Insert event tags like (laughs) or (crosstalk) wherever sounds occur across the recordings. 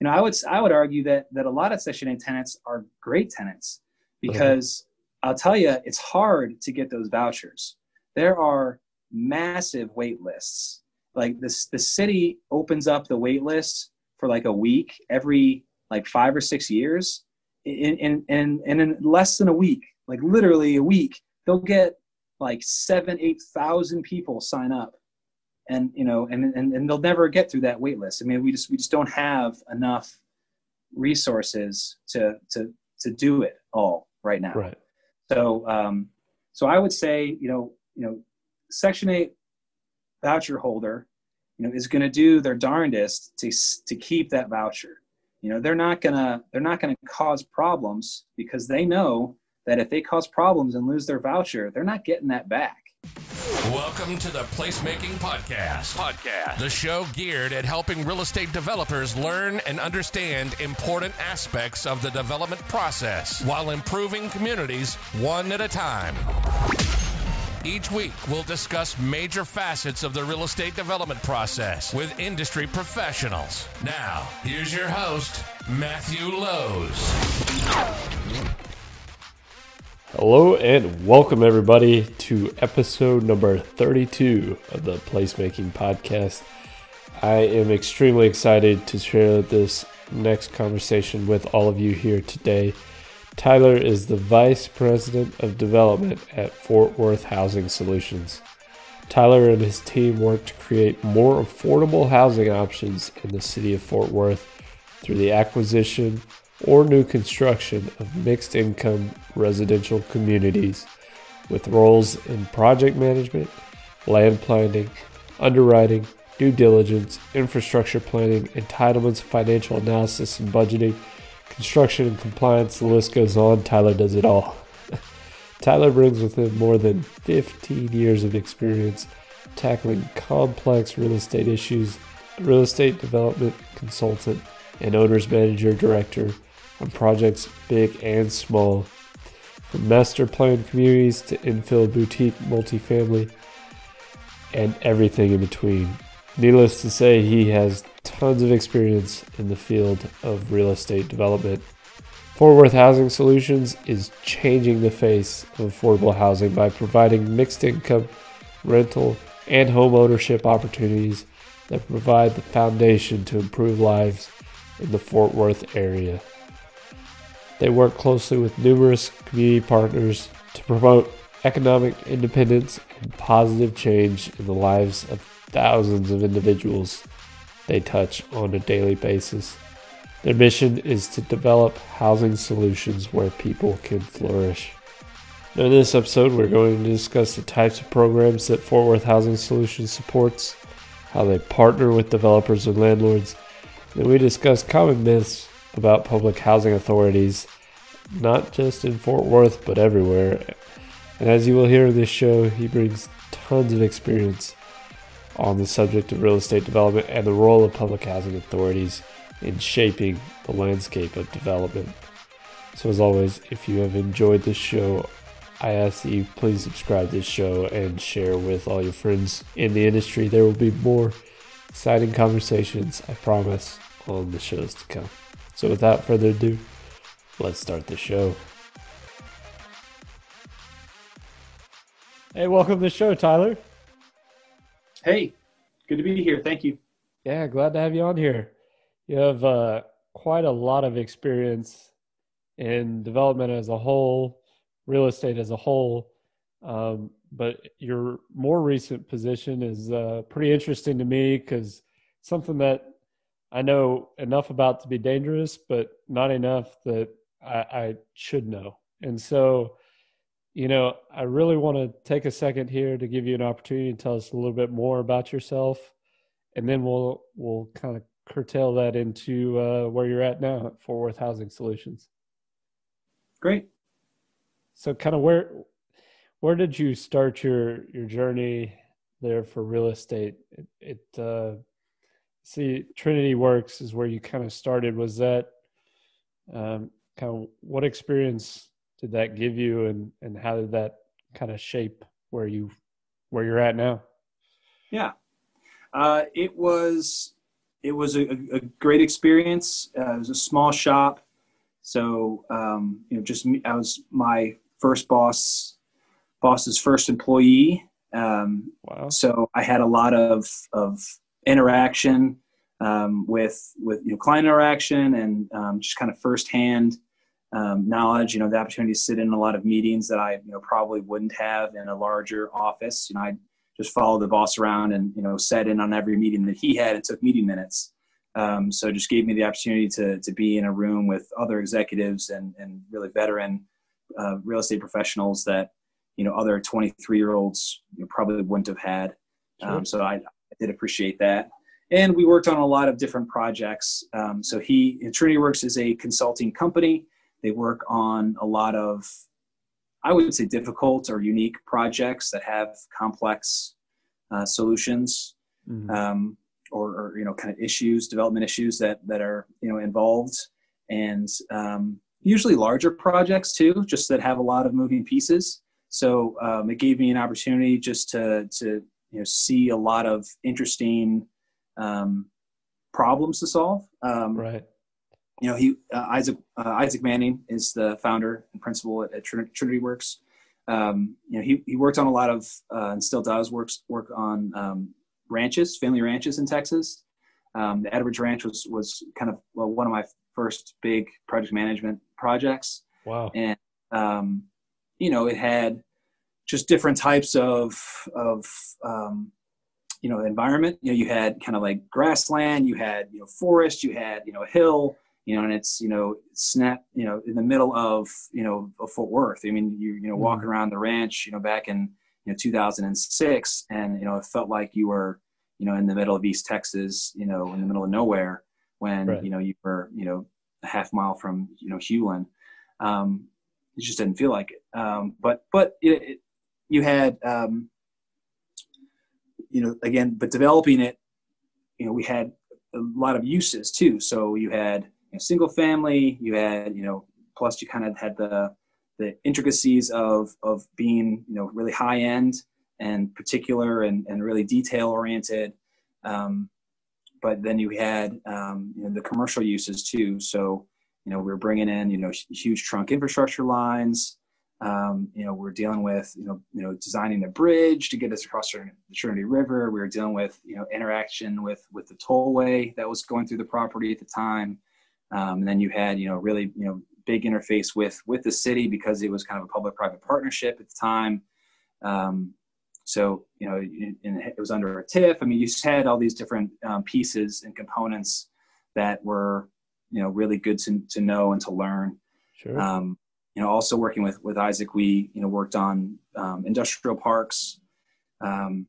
you know, I would I would argue that that a lot of Section 8 tenants are great tenants because I'll tell you, it's hard to get those vouchers. There are massive wait lists. Like this, the city opens up the wait list for like a week every like five or six years, in in in, in less than a week, like literally a week, they'll get like seven, eight thousand people sign up, and you know, and and, and they'll never get through that wait list. I mean, we just we just don't have enough resources to to to do it all right now. Right. So, um, so I would say, you know, you know, Section Eight voucher holder, you know, is going to do their darndest to to keep that voucher. You know, they're not gonna they're not gonna cause problems because they know that if they cause problems and lose their voucher, they're not getting that back. Welcome to the Placemaking Podcast. Podcast. The show geared at helping real estate developers learn and understand important aspects of the development process while improving communities one at a time. Each week, we'll discuss major facets of the real estate development process with industry professionals. Now, here's your host, Matthew Lowe's. Hello and welcome everybody to episode number 32 of the Placemaking Podcast. I am extremely excited to share this next conversation with all of you here today. Tyler is the Vice President of Development at Fort Worth Housing Solutions. Tyler and his team work to create more affordable housing options in the city of Fort Worth through the acquisition or new construction of mixed income residential communities with roles in project management, land planning, underwriting, due diligence, infrastructure planning, entitlements, financial analysis and budgeting, construction and compliance. The list goes on. Tyler does it all. (laughs) Tyler brings with him more than 15 years of experience tackling complex real estate issues, real estate development consultant, and owner's manager director on projects big and small, from master planned communities to infill boutique multifamily and everything in between. Needless to say, he has tons of experience in the field of real estate development. Fort Worth Housing Solutions is changing the face of affordable housing by providing mixed income, rental, and home ownership opportunities that provide the foundation to improve lives in the Fort Worth area. They work closely with numerous community partners to promote economic independence and positive change in the lives of thousands of individuals they touch on a daily basis. Their mission is to develop housing solutions where people can flourish. Now, in this episode, we're going to discuss the types of programs that Fort Worth Housing Solutions supports, how they partner with developers and landlords, and we discuss common myths about public housing authorities, not just in Fort Worth, but everywhere. And as you will hear in this show, he brings tons of experience on the subject of real estate development and the role of public housing authorities in shaping the landscape of development. So, as always, if you have enjoyed this show, I ask that you please subscribe to this show and share with all your friends in the industry. There will be more exciting conversations, I promise, on the shows to come. So, without further ado, let's start the show. Hey, welcome to the show, Tyler. Hey, good to be here. Thank you. Yeah, glad to have you on here. You have uh, quite a lot of experience in development as a whole, real estate as a whole. Um, but your more recent position is uh, pretty interesting to me because something that I know enough about to be dangerous, but not enough that I, I should know. And so, you know, I really want to take a second here to give you an opportunity to tell us a little bit more about yourself, and then we'll we'll kind of curtail that into uh, where you're at now at Fort Worth Housing Solutions. Great. So, kind of where where did you start your your journey there for real estate? It, it uh, see Trinity Works is where you kind of started. Was that um, kind of what experience did that give you, and and how did that kind of shape where you where you're at now? Yeah, uh, it was it was a, a great experience. Uh, it was a small shop, so um, you know, just me, I was my first boss, boss's first employee. Um, wow. So I had a lot of of interaction um, with with you know client interaction and um, just kind of firsthand um, knowledge. You know, the opportunity to sit in a lot of meetings that I you know probably wouldn't have in a larger office. You know, I just followed the boss around and you know sat in on every meeting that he had and took meeting minutes. Um, so it just gave me the opportunity to to be in a room with other executives and and really veteran uh, real estate professionals that you know other 23 year olds you know, probably wouldn't have had. Sure. Um, so I, did appreciate that. And we worked on a lot of different projects. Um, so he Trinity Works is a consulting company. They work on a lot of I would say difficult or unique projects that have complex uh, solutions. Mm-hmm. Um, or, or, you know kind of issues development issues that that are you know involved and um, usually larger projects too just that have a lot of moving pieces so um, it gave me an opportunity just to to you know see a lot of interesting um, problems to solve um, right you know he uh, isaac uh, isaac manning is the founder and principal at, at trinity works um, you know he, he worked on a lot of uh, and still does works work on um, ranches, family ranches in Texas. Um, the Edwards Ranch was was kind of well, one of my first big project management projects. Wow! And um, you know, it had just different types of of um, you know environment. You know, you had kind of like grassland, you had you know forest, you had you know a hill. You know, and it's you know snap you know in the middle of you know of Fort Worth. I mean, you you know walking mm. around the ranch, you know, back in you know 2006 and you know it felt like you were you know in the middle of east texas you know in the middle of nowhere when right. you know you were you know a half mile from you know Hulen. Um, it just didn't feel like it. Um, but but it, it, you had um, you know again, but developing it, you know, we had a lot of uses too. So you had know, single family, you had you know, plus you kind of had the the intricacies of of being you know really high end and particular and, and really detail oriented um, but then you had um, you know the commercial uses too so you know we are bringing in you know huge trunk infrastructure lines um, you know we're dealing with you know you know designing a bridge to get us across the trinity river we were dealing with you know interaction with with the tollway that was going through the property at the time um, and then you had you know really you know big interface with with the city because it was kind of a public-private partnership at the time. Um, so you know, it was under a TIF. I mean, you just had all these different um, pieces and components that were you know really good to to know and to learn. Sure. You know, also working with with Isaac, we you know worked on um, industrial parks. Um,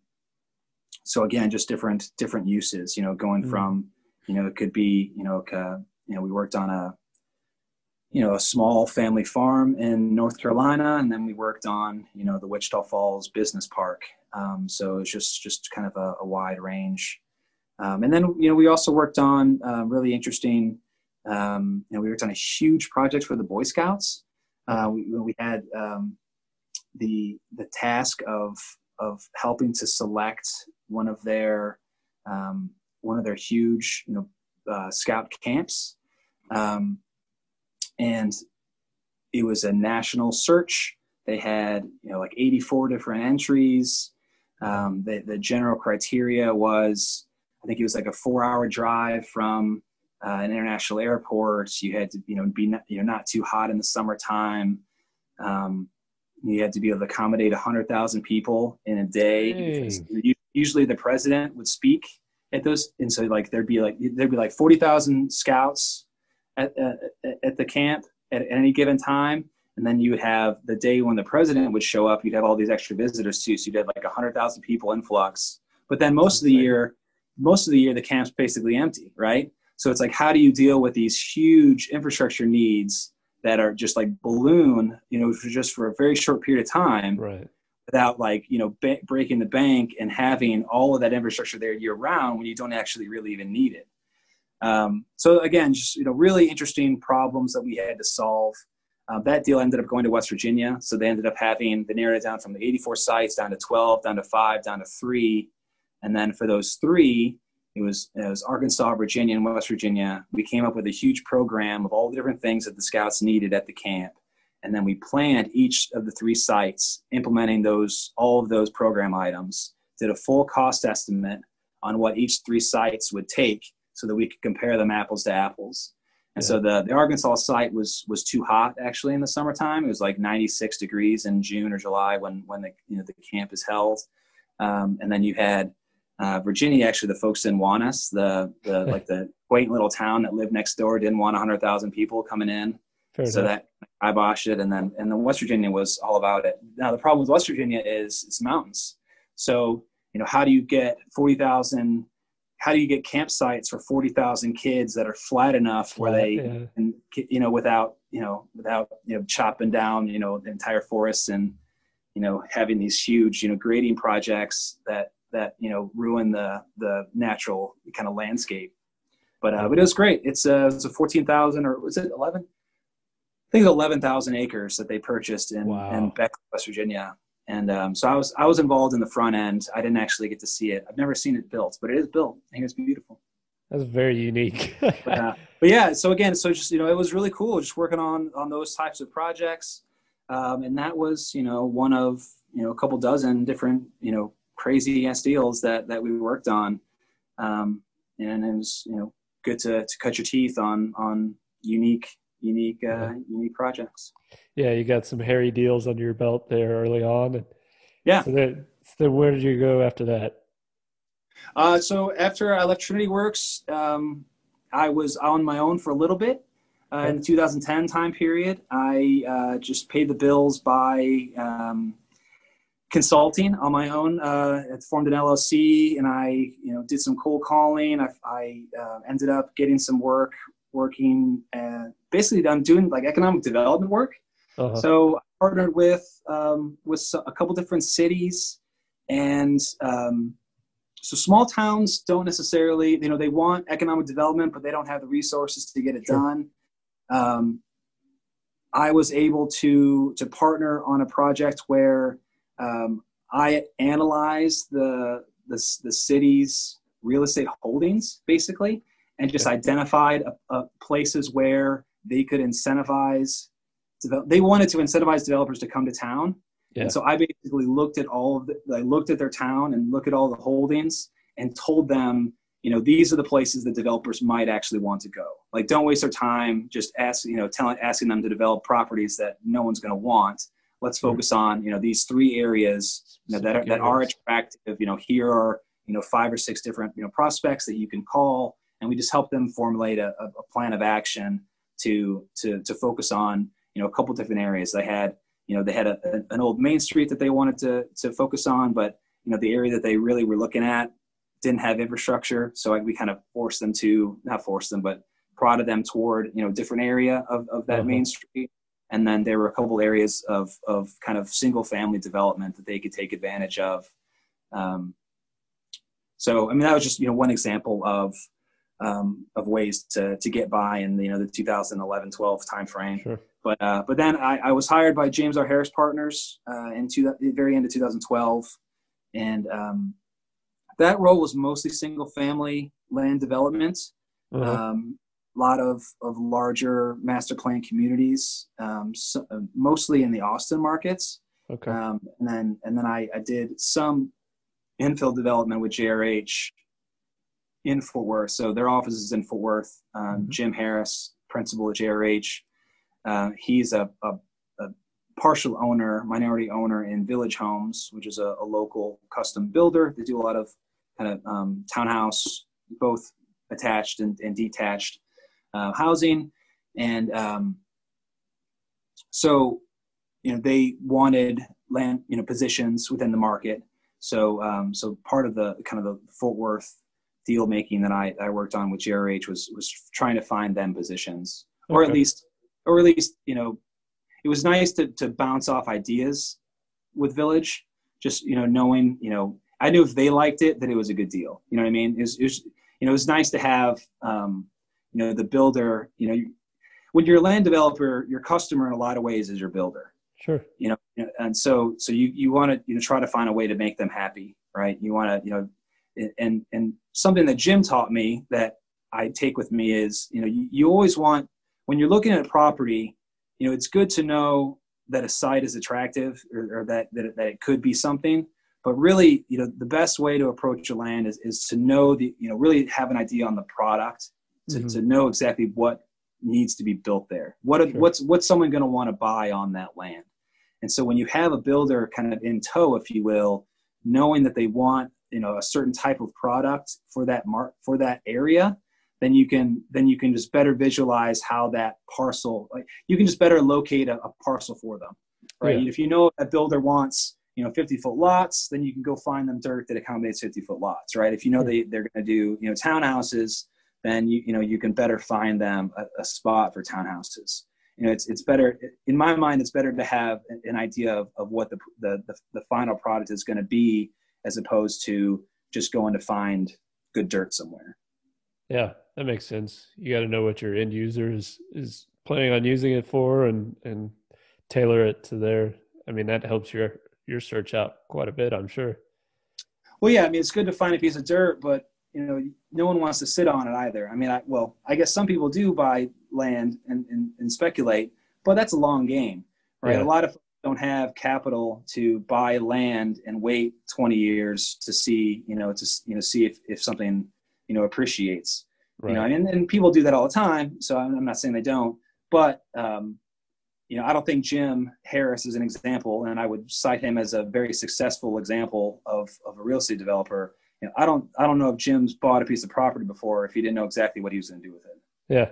so again, just different different uses. You know, going mm. from you know it could be you know uh, you know we worked on a you know a small family farm in North Carolina, and then we worked on you know the Wichita Falls Business Park. Um, so it's just just kind of a, a wide range. Um, and then you know we also worked on uh, really interesting. Um, you know we worked on a huge project for the Boy Scouts. Uh, we, we had um, the the task of of helping to select one of their um, one of their huge you know uh, scout camps. Um, and it was a national search. They had you know like 84 different entries. Um, the, the general criteria was I think it was like a four hour drive from uh, an international airport. You had to you know be not, you know not too hot in the summertime. Um, you had to be able to accommodate 100,000 people in a day. Usually the president would speak at those. And so like there'd be like, there'd be like 40,000 scouts at, at, at the camp at, at any given time. And then you would have the day when the president would show up, you'd have all these extra visitors too. So you'd have like 100,000 people influx. But then most of the year, most of the year, the camp's basically empty, right? So it's like, how do you deal with these huge infrastructure needs that are just like balloon, you know, for just for a very short period of time, right? Without like you know ba- breaking the bank and having all of that infrastructure there year round when you don't actually really even need it. Um, so again, just you know, really interesting problems that we had to solve. Uh, that deal ended up going to West Virginia, so they ended up having narrowed it down from the 84 sites down to 12, down to five, down to three, and then for those three, it was it was Arkansas, Virginia, and West Virginia. We came up with a huge program of all the different things that the scouts needed at the camp, and then we planned each of the three sites, implementing those all of those program items. Did a full cost estimate on what each three sites would take, so that we could compare them apples to apples. And yeah. so the, the Arkansas site was was too hot actually in the summertime. It was like 96 degrees in June or July when when the you know the camp is held. Um, and then you had uh, Virginia, actually, the folks didn't want us. The, the (laughs) like the quaint little town that lived next door didn't want 100,000 people coming in. Fair so enough. that kiboshed it. And then, and then West Virginia was all about it. Now, the problem with West Virginia is it's mountains. So, you know, how do you get 40,000, how do you get campsites for 40,000 kids that are flat enough where they, yeah. and, you know, without, you know, without, you know, chopping down, you know, the entire forests and, you know, having these huge, you know, grading projects that that you know ruin the the natural kind of landscape. But uh, but it was great. It's uh, it's a fourteen thousand or was it eleven? I think eleven thousand acres that they purchased in wow. in Beck, West Virginia. And um, so I was I was involved in the front end. I didn't actually get to see it. I've never seen it built, but it is built. I think it's beautiful. That's very unique. (laughs) but, uh, but, yeah, so again, so just you know, it was really cool just working on on those types of projects, um, and that was you know one of you know a couple dozen different you know crazy ass deals that that we worked on, um, and it was you know good to to cut your teeth on on unique unique uh, unique projects. Yeah, you got some hairy deals under your belt there early on. And yeah. So then, so where did you go after that? Uh, so after I left Trinity Works, um, I was on my own for a little bit. Uh, in the 2010 time period, I uh, just paid the bills by um, consulting on my own. Uh, I formed an LLC, and I, you know, did some cold calling. I, I uh, ended up getting some work working. Uh, basically, I'm doing like economic development work. Uh-huh. So I partnered with um, with a couple different cities, and um, so small towns don't necessarily, you know, they want economic development, but they don't have the resources to get it sure. done. Um, I was able to to partner on a project where um, I analyzed the, the, the city's real estate holdings basically and just identified uh, uh, places where they could incentivize develop- they wanted to incentivize developers to come to town. Yeah. and so i basically looked at all of the i looked at their town and looked at all the holdings and told them you know these are the places that developers might actually want to go. Like don't waste their time just ask you know telling asking them to develop properties that no one's going to want let's focus on you know these three areas you know, that are, that are attractive. You know here are you know five or six different you know prospects that you can call and we just help them formulate a, a plan of action to to to focus on you know a couple different areas. They had you know they had a, an old main street that they wanted to to focus on but you know the area that they really were looking at didn't have infrastructure so we kind of forced them to not force them but prodded them toward you know different area of, of that uh-huh. main street and then there were a couple areas of of kind of single family development that they could take advantage of. Um, so I mean that was just you know one example of um, of ways to to get by in the, you know the 2011-12 timeframe. Sure. But uh, but then I, I was hired by James R. Harris Partners uh, in two, the very end of 2012, and um, that role was mostly single family land development. Uh-huh. Um, lot of, of larger master plan communities, um, so, uh, mostly in the Austin markets. Okay. Um, and then and then I, I did some infill development with JRH in Fort Worth. So their office is in Fort Worth. Um, mm-hmm. Jim Harris, principal at JRH, uh, he's a, a, a, partial owner, minority owner in Village Homes, which is a, a local custom builder. They do a lot of kind of um, townhouse, both attached and, and detached uh, housing, and um, so you know they wanted land you know positions within the market. So um, so part of the kind of the Fort Worth deal making that I, I worked on with JRH was was trying to find them positions, okay. or at least or at least you know it was nice to to bounce off ideas with Village. Just you know knowing you know I knew if they liked it that it was a good deal. You know what I mean? It was, it was you know it was nice to have um, you know the builder you know when you're a land developer your customer in a lot of ways is your builder. Sure. You know and so so you you want to you know try to find a way to make them happy right? You want to you know and and something that Jim taught me that I take with me is you know you, you always want when you're looking at a property, you know it's good to know that a site is attractive or, or that, that that it could be something. But really, you know, the best way to approach your land is, is to know the, you know, really have an idea on the product, to, mm-hmm. to know exactly what needs to be built there. What sure. what's what's someone going to want to buy on that land? And so when you have a builder kind of in tow, if you will, knowing that they want you know a certain type of product for that mark for that area, then you can then you can just better visualize how that parcel like you can just better locate a, a parcel for them, right? Yeah. If you know a builder wants you know 50 foot lots, then you can go find them dirt that accommodates 50 foot lots, right? If you know they they're going to do you know townhouses, then you you know you can better find them a, a spot for townhouses you know, it's it's better in my mind. It's better to have an idea of, of what the, the the, the final product is going to be, as opposed to just going to find good dirt somewhere. Yeah, that makes sense. You got to know what your end user is is planning on using it for, and and tailor it to their. I mean, that helps your your search out quite a bit, I'm sure. Well, yeah, I mean, it's good to find a piece of dirt, but you know, no one wants to sit on it either. I mean, I, well, I guess some people do buy land and, and, and speculate, but that's a long game, right? Yeah. A lot of don't have capital to buy land and wait 20 years to see, you know, to, you know, see if, if something, you know, appreciates, right. you know, and, and people do that all the time. So I'm not saying they don't, but, um, you know, I don't think Jim Harris is an example, and I would cite him as a very successful example of, of a real estate developer you know, I don't I don't know if Jim's bought a piece of property before if he didn't know exactly what he was going to do with it. Yeah,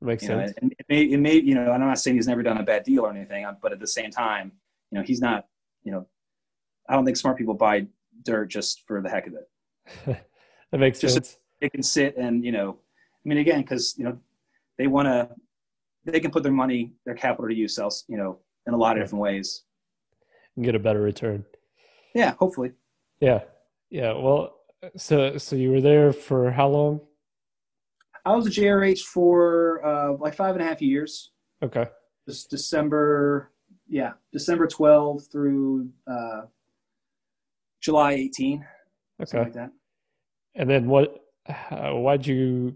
makes you sense. Know, it may, it may, you know, I'm not saying he's never done a bad deal or anything, uh, but at the same time, you know, he's not, you know, I don't think smart people buy dirt just for the heck of it. (laughs) that makes just sense. They can sit and you know, I mean, again, because you know, they want to, they can put their money, their capital to use else, you know, in a lot of different ways. And get a better return. Yeah, hopefully. Yeah, yeah. Well, so so you were there for how long? I was at JRH for uh, like five and a half years. Okay. Just December, yeah, December 12 through uh, July 18. Okay. Like that. And then what? Uh, why'd you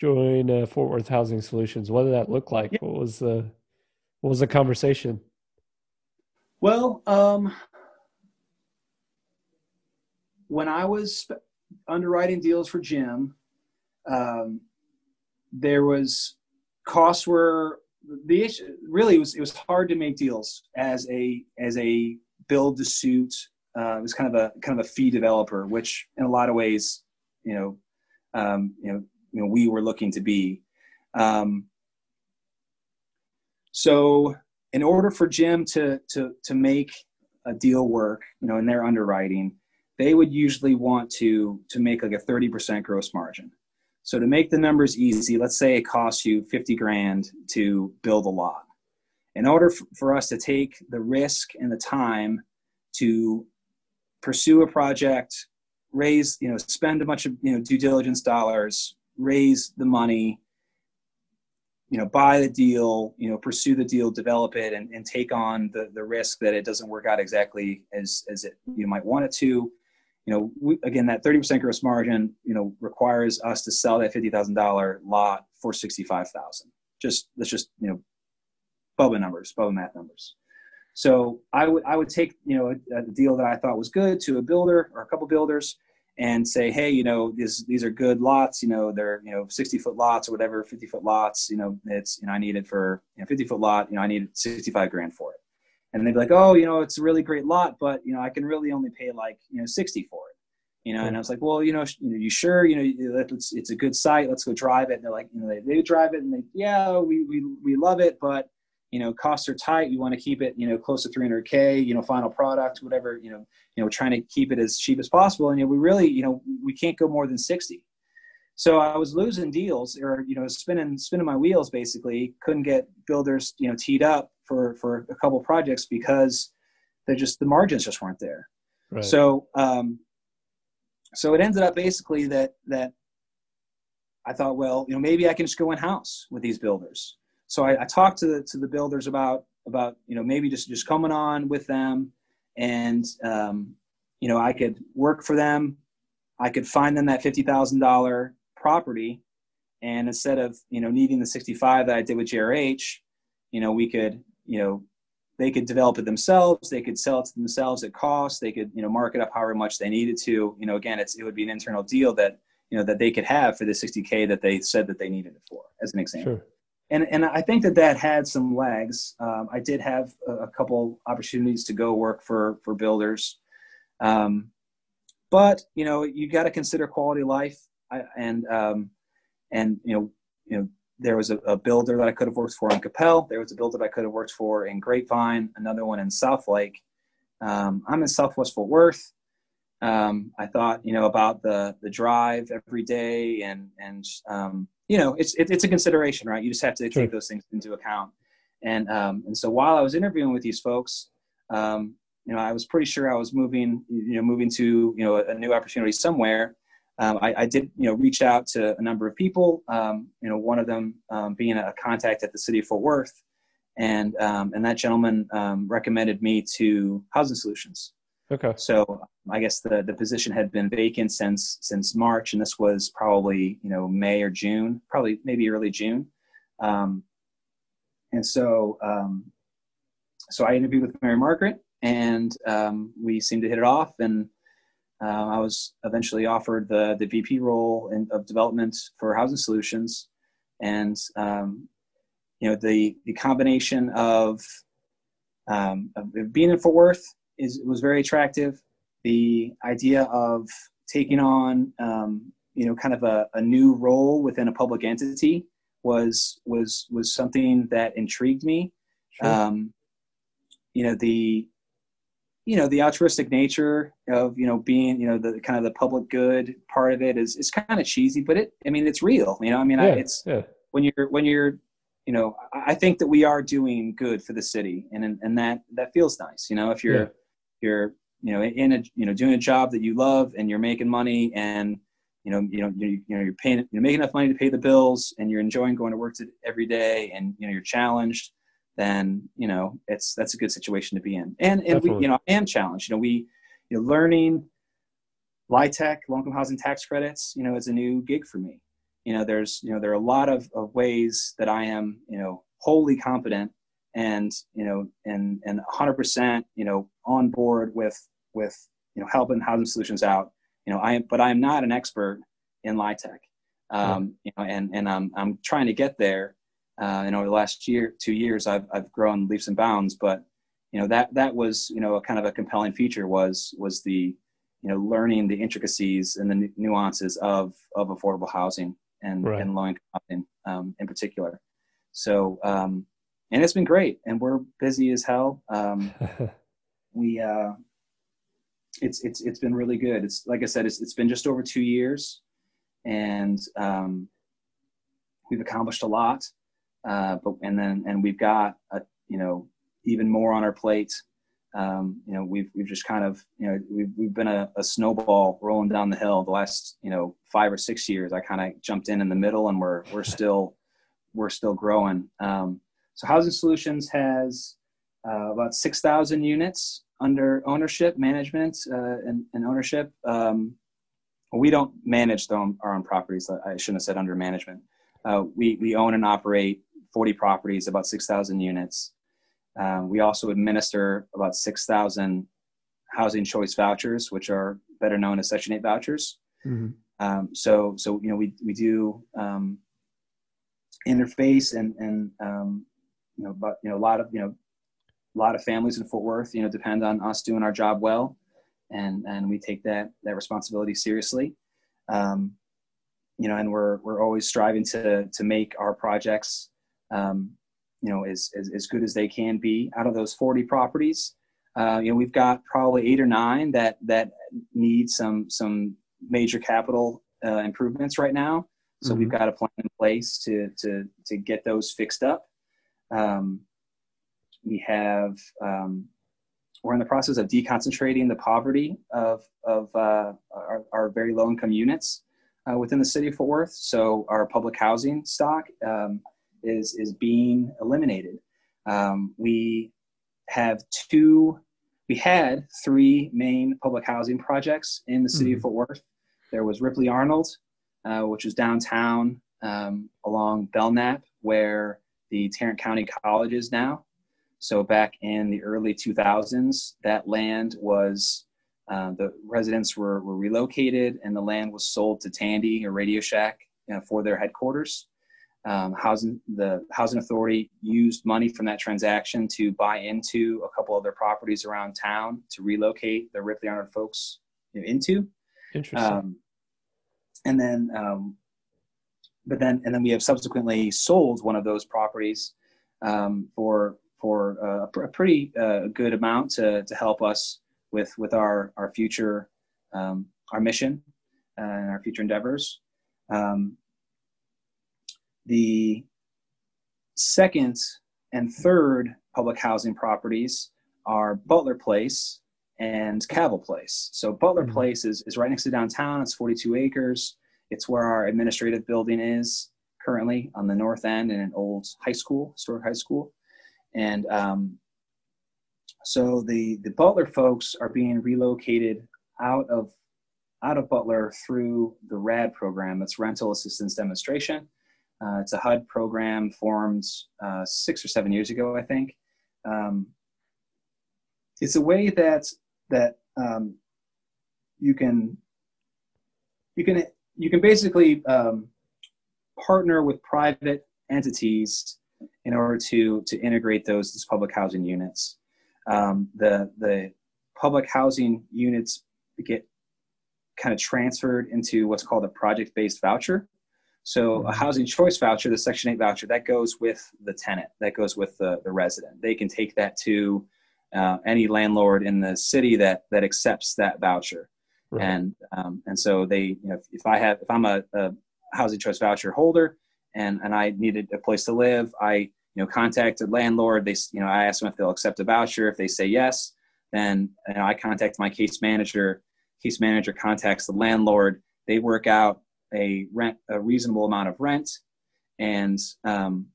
join uh, Fort Worth Housing Solutions? What did that look like? Yeah. What was the what was the conversation? Well, um, when I was underwriting deals for Jim, um, there was costs were the issue. Really, it was it was hard to make deals as a as a build to suit. Uh, it was kind of a kind of a fee developer, which in a lot of ways, you know, um, you know, you know, we were looking to be. Um, so, in order for Jim to to to make a deal work, you know, in their underwriting, they would usually want to to make like a 30% gross margin. So to make the numbers easy let's say it costs you 50 grand to build a lot. In order for us to take the risk and the time to pursue a project raise you know spend a bunch of you know due diligence dollars raise the money you know buy the deal you know pursue the deal develop it and, and take on the, the risk that it doesn't work out exactly as as it you might want it to you know, we, again, that 30% gross margin, you know, requires us to sell that $50,000 lot for 65,000. Just, let's just, you know, Bubba numbers, Bubba math numbers. So I would, I would take, you know, a, a, deal that I thought was good to a builder or a couple builders and say, Hey, you know, these, these are good lots, you know, they're, you know, 60 foot lots or whatever, 50 foot lots, you know, it's, you know, I need it for, you know, 50 foot lot, you know, I need 65 grand for and they'd be like, oh, you know, it's a really great lot, but you know, I can really only pay like you know sixty for it. You know, and I was like, well, you know, you know, you sure? You know, it's it's a good site. Let's go drive it. And they're like, you know, they, they drive it and they, yeah, we we we love it, but you know, costs are tight. We want to keep it, you know, close to 300k. You know, final product, whatever. You know, you know, trying to keep it as cheap as possible. And you know, we really, you know, we can't go more than 60. So I was losing deals, or you know, spinning spinning my wheels. Basically, couldn't get builders, you know, teed up for for a couple projects because they just the margins just weren't there. Right. So um, so it ended up basically that that I thought, well, you know, maybe I can just go in house with these builders. So I, I talked to the to the builders about about you know maybe just just coming on with them, and um, you know I could work for them I could find them that fifty thousand dollar property, and instead of you know needing the sixty five that I did with JRH, you know we could you know they could develop it themselves. They could sell it to themselves at cost. They could you know mark it up however much they needed to. You know again, it's it would be an internal deal that you know that they could have for the sixty k that they said that they needed it for, as an example. Sure and and I think that that had some legs. Um, I did have a, a, couple opportunities to go work for for builders, um, but you know you got to consider quality of life. I, and um, and you know you know there was a, a, builder that I could have worked for in Coppell. There was a builder that I could have worked for in Grapevine. Another one in Southlake. Um, I'm in Southwest Fort Worth. Um, I thought you know about the the drive every day and and um, you know, it's it, it's a consideration, right? You just have to sure. take those things into account. And um, and so while I was interviewing with these folks, um, you know, I was pretty sure I was moving, you know, moving to you know a new opportunity somewhere. Um, I, I, did, you know, reach out to a number of people. Um, you know, one of them um, being a contact at the city of Fort Worth, and um, and that gentleman um, recommended me to Housing Solutions. Okay. So I guess the, the position had been vacant since since March, and this was probably you know May or June, probably maybe early June. Um, and so um, so I interviewed with Mary Margaret, and um, we seemed to hit it off. And uh, I was eventually offered the the VP role in, of development for Housing Solutions, and um, you know the the combination of, um, of being in Fort Worth is was very attractive. The idea of taking on um, you know kind of a, a new role within a public entity was was was something that intrigued me. Sure. Um, you know the you know the altruistic nature of you know being you know the kind of the public good part of it is is kind of cheesy, but it I mean it's real. You know I mean yeah, I, it's yeah. when you're when you're you know I think that we are doing good for the city and and that that feels nice. You know if you're yeah you're you know in a you know doing a job that you love and you're making money and you know you know you, you know you're paying you're making enough money to pay the bills and you're enjoying going to work to, every day and you know you're challenged then you know it's that's a good situation to be in and and we you know I am challenged you know we you know learning LIHTC low income housing tax credits you know is a new gig for me you know there's you know there are a lot of, of ways that I am you know wholly confident and you know and and 100% you know on board with with you know helping housing solutions out you know i am but i am not an expert in LIHTC um, you know and and i'm i'm trying to get there uh, and over the last year two years i've i've grown leaps and bounds but you know that that was you know a kind of a compelling feature was was the you know learning the intricacies and the nuances of of affordable housing and right. and low income housing um, in particular so um, and it's been great. And we're busy as hell. Um, (laughs) we uh, it's it's it's been really good. It's like I said, it's it's been just over two years, and um, we've accomplished a lot. Uh, but and then and we've got a, you know even more on our plate. Um, you know we've we've just kind of you know we've we've been a, a, snowball rolling down the hill the last you know five or six years. I kind of jumped in in the middle, and we're we're still we're still growing. Um, so Housing Solutions has uh, about 6,000 units under ownership, management, uh, and, and, ownership. Um, we don't manage our own properties. I shouldn't have said under management. Uh, we, we own and operate 40 properties, about 6,000 units. Uh, we also administer about 6,000 housing choice vouchers, which are better known as Section 8 vouchers. Mm-hmm. Um, so, so you know, we we do um, interface and and um, you know, but you know, a lot of you know, a lot of families in Fort Worth, you know, depend on us doing our job well, and and we take that that responsibility seriously. Um, you know, and we're we're always striving to to make our projects, um, you know, as, as as good as they can be. Out of those 40 properties, uh, you know, we've got probably eight or nine that that need some some major capital uh, improvements right now. So mm-hmm. we've got a plan in place to to to get those fixed up. Um, we have um, we're in the process of deconcentrating the poverty of of uh, our, our, very low income units uh, within the city of Fort Worth. So our public housing stock um, is is being eliminated. Um, we have two. We had three main public housing projects in the city mm-hmm. of Fort Worth. there was Ripley Arnold, uh, which was downtown um, along Belknap, where the Tarrant County College is now. So back in the early 2000s, that land was uh, the residents were, were relocated, and the land was sold to Tandy or Radio Shack you know, for their headquarters. Um, housing the housing authority used money from that transaction to buy into a couple other properties around town to relocate the Ripley Arnold folks into. Interesting. Um, and then, um, but then, and then we have subsequently sold one of those properties um, for for uh, a pretty uh, good amount to to help us with with our our future um, our mission uh, and our future endeavors. Um, the second and third public housing properties are Butler Place and Cavile Place. So Butler mm-hmm. Place is, is right next to downtown. It's 42 acres. It's where our administrative building is currently on the north end in an old high school, historic high school. And um, so the, the Butler folks are being relocated out of out of Butler through the RAD program. That's Rental Assistance Demonstration. Uh, it's a HUD program formed uh, six or seven years ago, I think. Um, it's a way that that um, you can you can you can basically um, partner with private entities in order to to integrate those, those public housing units. Um, the the public housing units get kind of transferred into what's called a project-based voucher. So a housing choice voucher, the Section 8 voucher, that goes with the tenant, that goes with the, the resident. They can take that to uh, any landlord in the city that that accepts that voucher. Right. And um, and so they, you know, if, if I have if I'm a, a, housing choice voucher holder and and I needed a place to live, I you know contacted landlord. They you know I asked them if they'll accept a voucher. If they say yes, then you know, I contact my case manager. Case manager contacts the landlord. They work out a rent a reasonable amount of rent, and um,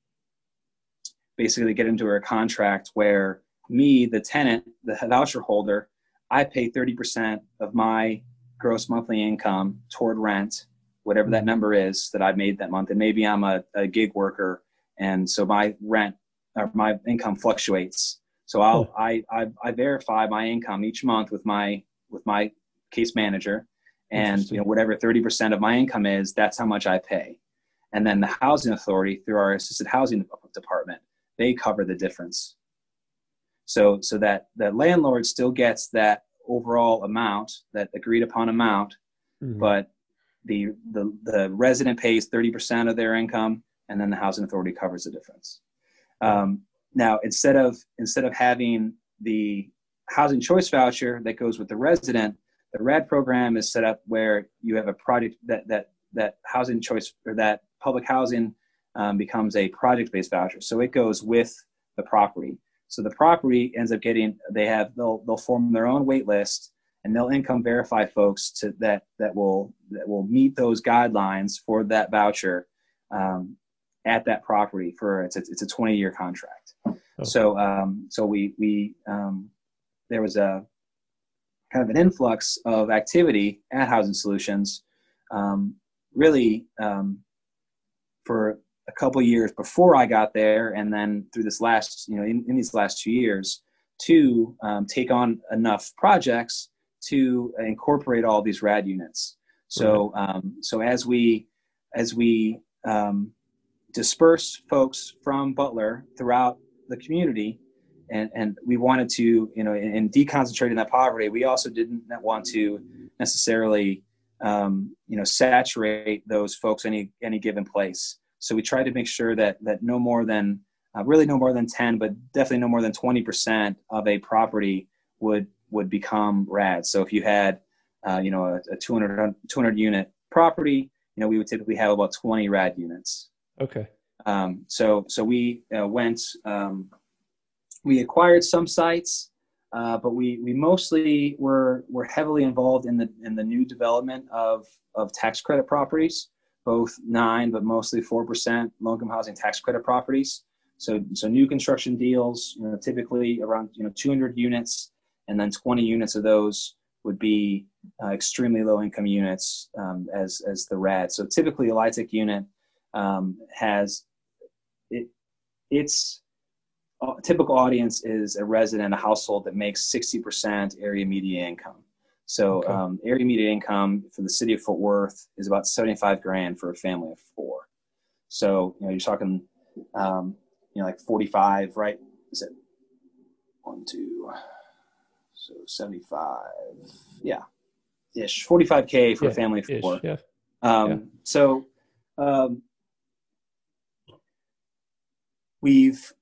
basically get into a contract where me, the tenant, the voucher holder, I pay 30% of my gross monthly income toward rent, whatever that number is that I've made that month. And maybe I'm a, a gig worker, and so my rent or my income fluctuates. So I'll I, I, I verify my income each month with my with my case manager, and you know whatever 30% of my income is, that's how much I pay. And then the housing authority through our assisted housing department, they cover the difference so so that the landlord still gets that overall amount, that agreed upon amount, mm-hmm. but the, the the resident pays 30% of their income and then the housing authority covers the difference. Um, now instead of instead of having the housing choice voucher that goes with the resident, the RAD program is set up where you have a project that that that housing choice or that public housing um, becomes a project based voucher. So it goes with the property. So the property ends up getting they have they'll they'll form their own wait list and they'll income verify folks to that that will that will meet those guidelines for that voucher um, at that property for it's a, it's a 20 year contract. Okay. So um, so we we um, there was a kind of an influx of activity at Housing Solutions, um, really um, for a couple years before I got there, and then through this last, you know, in, in these last two years, to um, take on enough projects to incorporate all these rad units. So, um, so as we as we um, disperse folks from Butler throughout the community, and and we wanted to, you know, in, in deconcentrating that poverty, we also didn't want to necessarily, um, you know, saturate those folks any any given place. So we tried to make sure that that no more than uh, really no more than 10, but definitely no more than 20% of a property would would become RAD. So if you had uh, you know a, a 200 200 unit property, you know we would typically have about 20 RAD units. Okay. Um, so so we uh, went um, we acquired some sites. Uh, but we, we mostly were, were heavily involved in the, in the new development of, of tax credit properties both nine, but mostly 4% low income housing tax credit properties. So, so new construction deals, you know, typically around, you know, 200 units and then 20 units of those would be uh, extremely low income units um, as as the rad. So typically, a LIHTC unit um, has it. Its typical audience is a resident, a household that makes sixty percent area median income. So okay. um, area median income for the city of Fort Worth is about seventy five grand for a family of four. So you know you're talking, um, you know, like forty five, right? Is it one, two? So seventy five, yeah, ish, 45k for yeah, a family of four. yeah. Um, yeah. So um, we've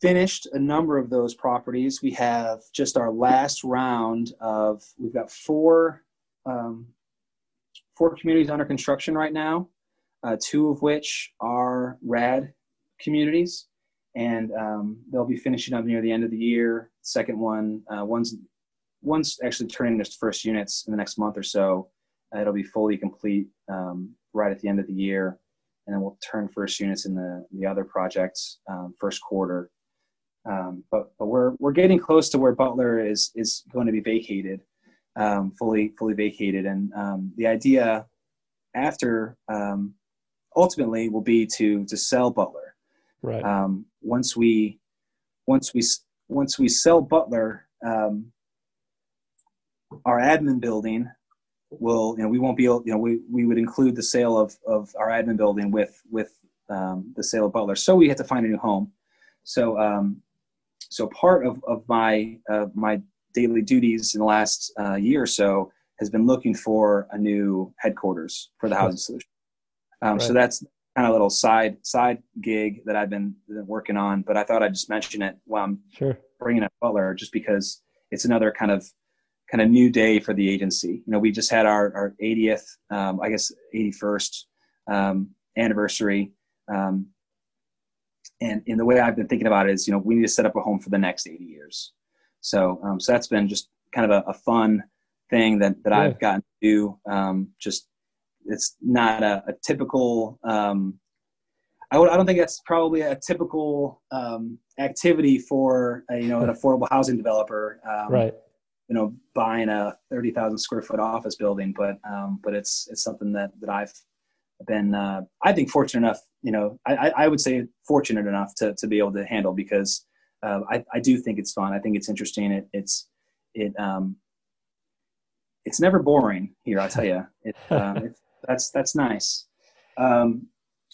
finished a number of those properties. We have just our last round of. We've got four um, four communities under construction right now. Uh, two of which are rad communities, and um, they'll be finishing up near the end of the year. Second one, uh, one's once actually turning its first units in the next month or so, uh, it'll be fully complete um, right at the end of the year, and then we'll turn first units in the the other projects um, first quarter. Um, but but we're we're getting close to where Butler is is going to be vacated, um, fully fully vacated, and um, the idea after um, ultimately will be to to sell Butler. Right. once we once we once we sell Butler, um, our admin building will you know we won't be able you know we, we would include the sale of, of our admin building with with um, the sale of butler so we had to find a new home so um, so part of, of my uh, my daily duties in the last uh, year or so has been looking for a new headquarters for the housing solution um, right. so that's kind of a little side side gig that i've been, been, working on but i thought i'd just mention it while i'm sure. bringing up butler just because it's another kind of kind of new day for the agency. You know, we just had our, our 80th, um, I guess 81st um, anniversary. Um, and in the way I've been thinking about it is, you know, we need to set up a home for the next 80 years. So, um, so that's been just kind of a, a fun thing that, that yeah. I've gotten to do. Um, just, it's not a, a typical, um, I, would, I don't think that's probably a typical activity for, a, you know, an (laughs) affordable housing developer. right you know buying a 30,000 square foot office building but um, but it's it's something that that I've been uh, I think fortunate enough you know I, I would say fortunate enough to, to be able to handle because uh, I, I do think it's fun. I think it's interesting. It, it's it um it's never boring here I'll tell you (laughs) it, uh, it, that's that's nice. Um,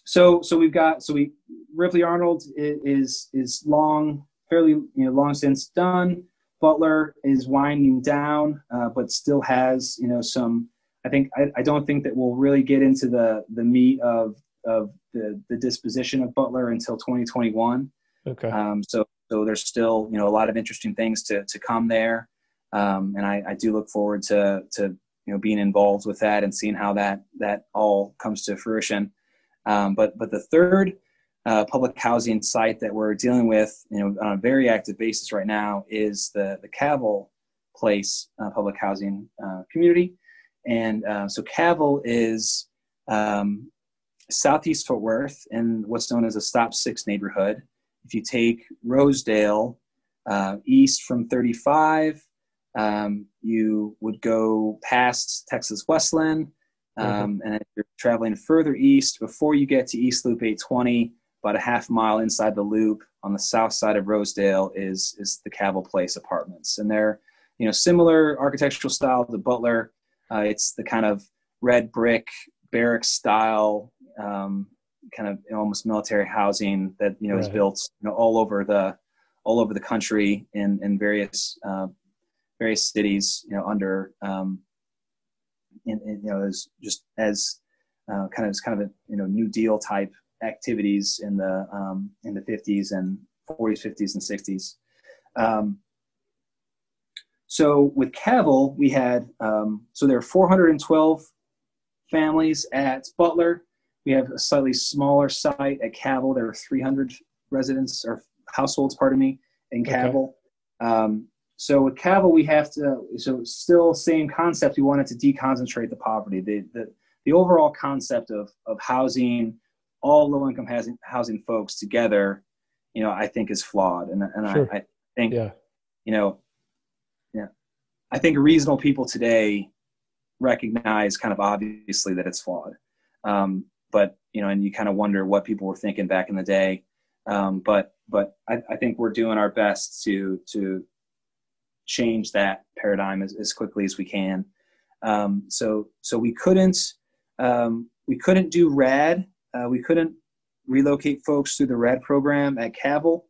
so so we've got so we Ripley Arnold is is long fairly you know long since done. Butler is winding down, uh, but still has you know some. I think I, I, don't think that we'll really get into the the meat of of the the disposition of Butler until 2021. Okay. Um, so so there's still you know a lot of interesting things to to come there, um, and I, I do look forward to to you know being involved with that and seeing how that that all comes to fruition. Um, but but the third uh, public housing site that we're dealing with, you know, on a very active basis right now is the the Cavile Place uh, public housing uh, community, and uh, so Cavile is um, southeast Fort Worth in what's known as a Stop Six neighborhood. If you take Rosedale uh, east from 35, um, you would go past Texas Wesleyan, mm-hmm. um, mm-hmm. and if you're traveling further east before you get to East Loop 820 about a half mile inside the loop on the south side of Rosedale is is the Cavile Place apartments, and they're you know similar architectural style to Butler. Uh, it's the kind of red brick barrack style, um, kind of almost military housing that you know right. is built you know all over the all over the country in in various uh, various cities. You know under um, in, in, you know as just as uh, kind of as kind of a you know New Deal type activities in the um, in the 50s and 40s, 50s, and 60s. Um, so with Cavile, we had um, so there are 412 families at Butler. We have a slightly smaller site at Cavile. There are 300 residents or households, pardon me, in Cavile. Okay. Um, so with Cavile, we have to so still same concept. We wanted to deconcentrate the poverty. The the, the overall concept of of housing all low income housing, housing folks together, you know, I think is flawed. And, and sure. I, I, think, yeah. you know, I think reasonable people today recognize kind of obviously that it's flawed. Um, but you know, and you kind of wonder what people were thinking back in the day. Um, but but I, I, think we're doing our best to to change that paradigm as, as quickly as we can. Um, so so we couldn't um, we couldn't do RAD. Uh, we couldn't relocate folks through the RAD program at Cavile.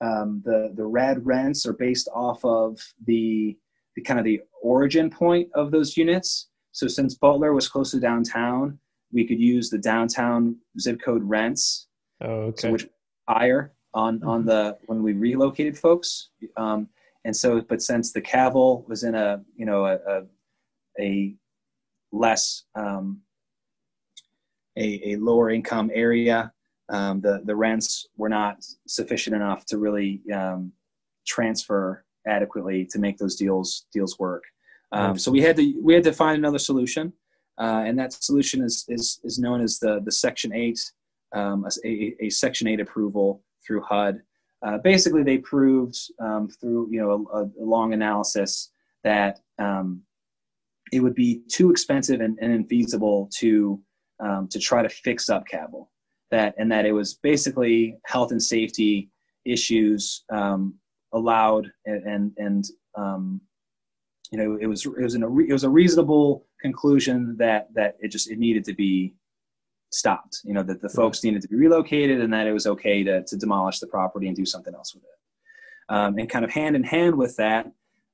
Um, the the RAD rents are based off of the the kind of the origin point of those units. So since Butler was close to downtown, we could use the downtown zip code rents, oh, okay. so which higher on on mm-hmm. the when we relocated folks. Um, and so, but since the Cavile was in a you know a a, a less um, a, a lower income area, um, the the rents were not sufficient enough to really um, transfer adequately to make those deals deals work. Um, so we had to we had to find another solution, uh, and that solution is is is known as the the Section Eight, um, a, a, Section Eight approval through HUD. Uh, basically, they proved um, through you know a, a long analysis that um, it would be too expensive and, and infeasible to um, to try to fix up Cavile that and that it was basically health and safety issues um, allowed and and, and um, you know it was it was an, it was a reasonable conclusion that that it just it needed to be stopped you know that the folks needed to be relocated and that it was okay to, to demolish the property and do something else with it. Um, and kind of hand in hand with that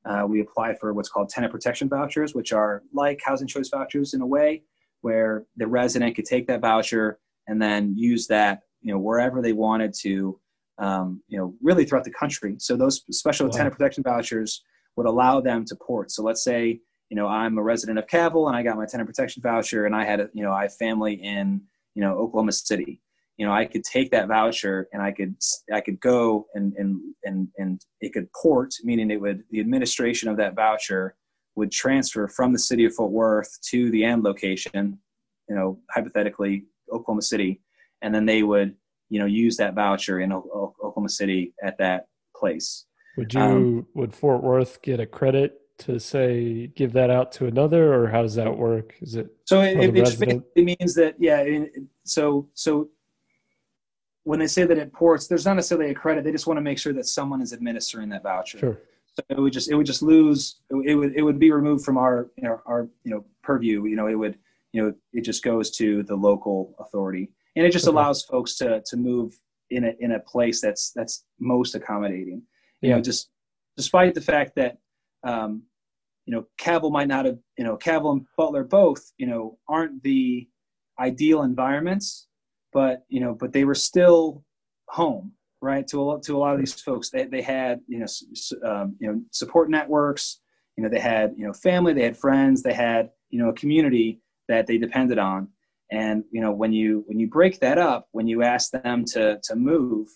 uh, we applied for what's called tenant protection vouchers which are like housing choice vouchers in a way where the resident could take that voucher and then use that you know wherever they wanted to um, you know really throughout the country. So those special wow. tenant protection vouchers would allow them to port. So let's say you know i'm a resident of Cavile and i got my tenant protection voucher and i had a, you know i have family in you know oklahoma city. You know i could take that voucher and i could i could go and and and, and it could port meaning it would the administration of that voucher would transfer from the city of fort worth to the end location you know hypothetically Oklahoma City, and then they would you know use that voucher in o- Oklahoma City at that place. Would you um, would Fort Worth get a credit to say give that out to another, or how does that work? Is it so? It, it basically means that yeah. so so when they say that it ports, there's not necessarily a credit. They just want to make sure that someone is administering that voucher. Sure. So it would just it would just lose. It would it would be removed from our you know our you know purview. You know it would you know it just goes to the local authority and it just okay. allows folks to to move in a in a place that's that's most accommodating. You know just despite the fact that um, you know Cavile might not have you know Cavile and Butler both you know aren't the ideal environments but you know but they were still home right? To a, to a lot of these folks they, they had you know um, you know support networks you know they had you know family they had friends they had you know a community that they depended on and you know when you when you break that up when you ask them to to move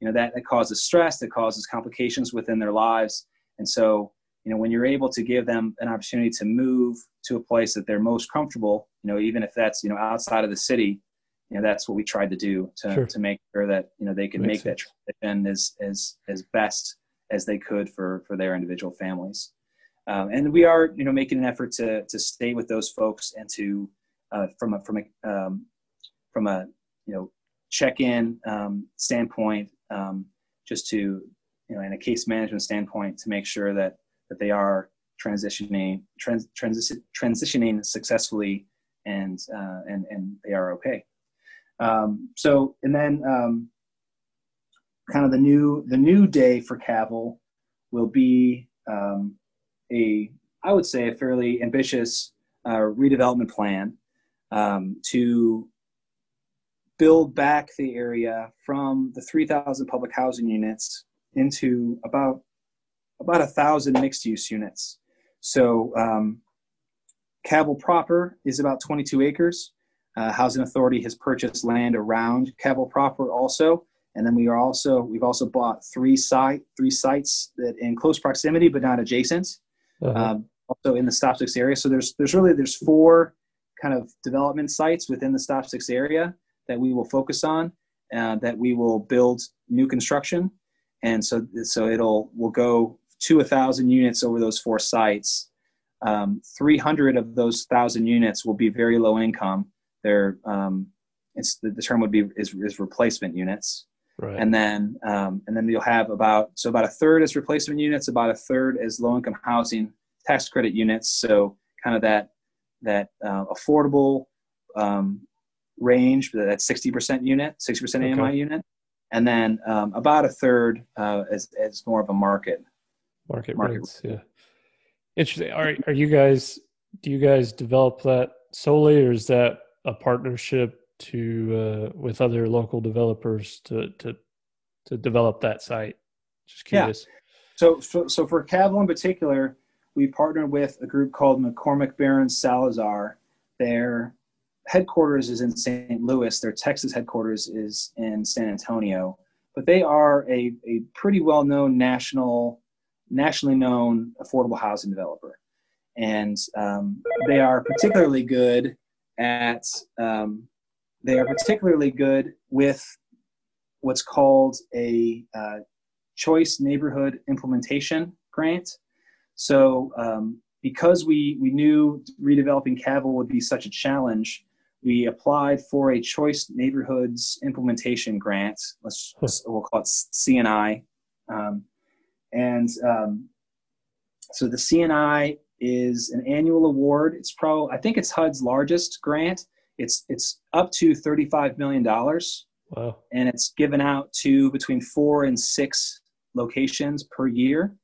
you know that, that causes stress that causes complications within their lives and so you know when you're able to give them an opportunity to move to a place that they're most comfortable you know even if that's you know outside of the city you know that's what we tried to do to, sure. to make sure that you know they could Makes make sense. that transition as as as best as they could for for their individual families um, and we are, you know, making an effort to to stay with those folks and to uh, from a from a um, from a you know check-in um, standpoint, um, just to you know, in a case management standpoint, to make sure that that they are transitioning trans, transi- transitioning successfully and uh, and and they are okay. Um, so and then um, kind of the new the new day for Cavile will be um, a, I would say, a fairly ambitious uh, redevelopment plan um, to build back the area from the 3,000 public housing units into about about a thousand mixed use units. So um, Cavile proper is about 22 acres. Uh, Housing Authority has purchased land around Cavile proper also, and then we are also we've also bought three site three sites that in close proximity but not adjacent uh-huh. um, also in the stop six area. So there's there's really there's four kind of development sites within the stop six area that we will focus on, uh, that we will build new construction, and so so it'll will go to a thousand units over those four sites. Um, 300 of those thousand units will be very low income. They're um, it's the, the, term would be is, is replacement units, right. and then um, and then you'll have about so about a third is replacement units, about a third is low income housing tax credit units. So kind of that that uh, affordable um, range, that 60% unit, 60% okay. AMI unit, and then um, about a third uh, is, is more of a market market, market rates. Yeah, interesting. Are are you guys? Do you guys develop that solely, or is that a partnership to uh, with other local developers to to to develop that site? Just curious. Yeah. So, so, so for Cavile in particular, we partnered with a group called McCormack Barons Salazar. Their headquarters is in St. Louis. Their Texas headquarters is in San Antonio. But they are a, a pretty well known national, nationally known affordable housing developer. And um, they are particularly good at um, they are particularly good with what's called a uh, choice neighborhood implementation grant. So um, because we, we knew redeveloping Cavile would be such a challenge, we applied for a choice neighborhoods implementation grant. Let's, we'll call it CNI. Um, and um, so the CNI is an annual award. It's probably I think it's HUD's largest grant. It's it's up to thirty five million dollars. Wow. And it's given out to between four and six locations per year.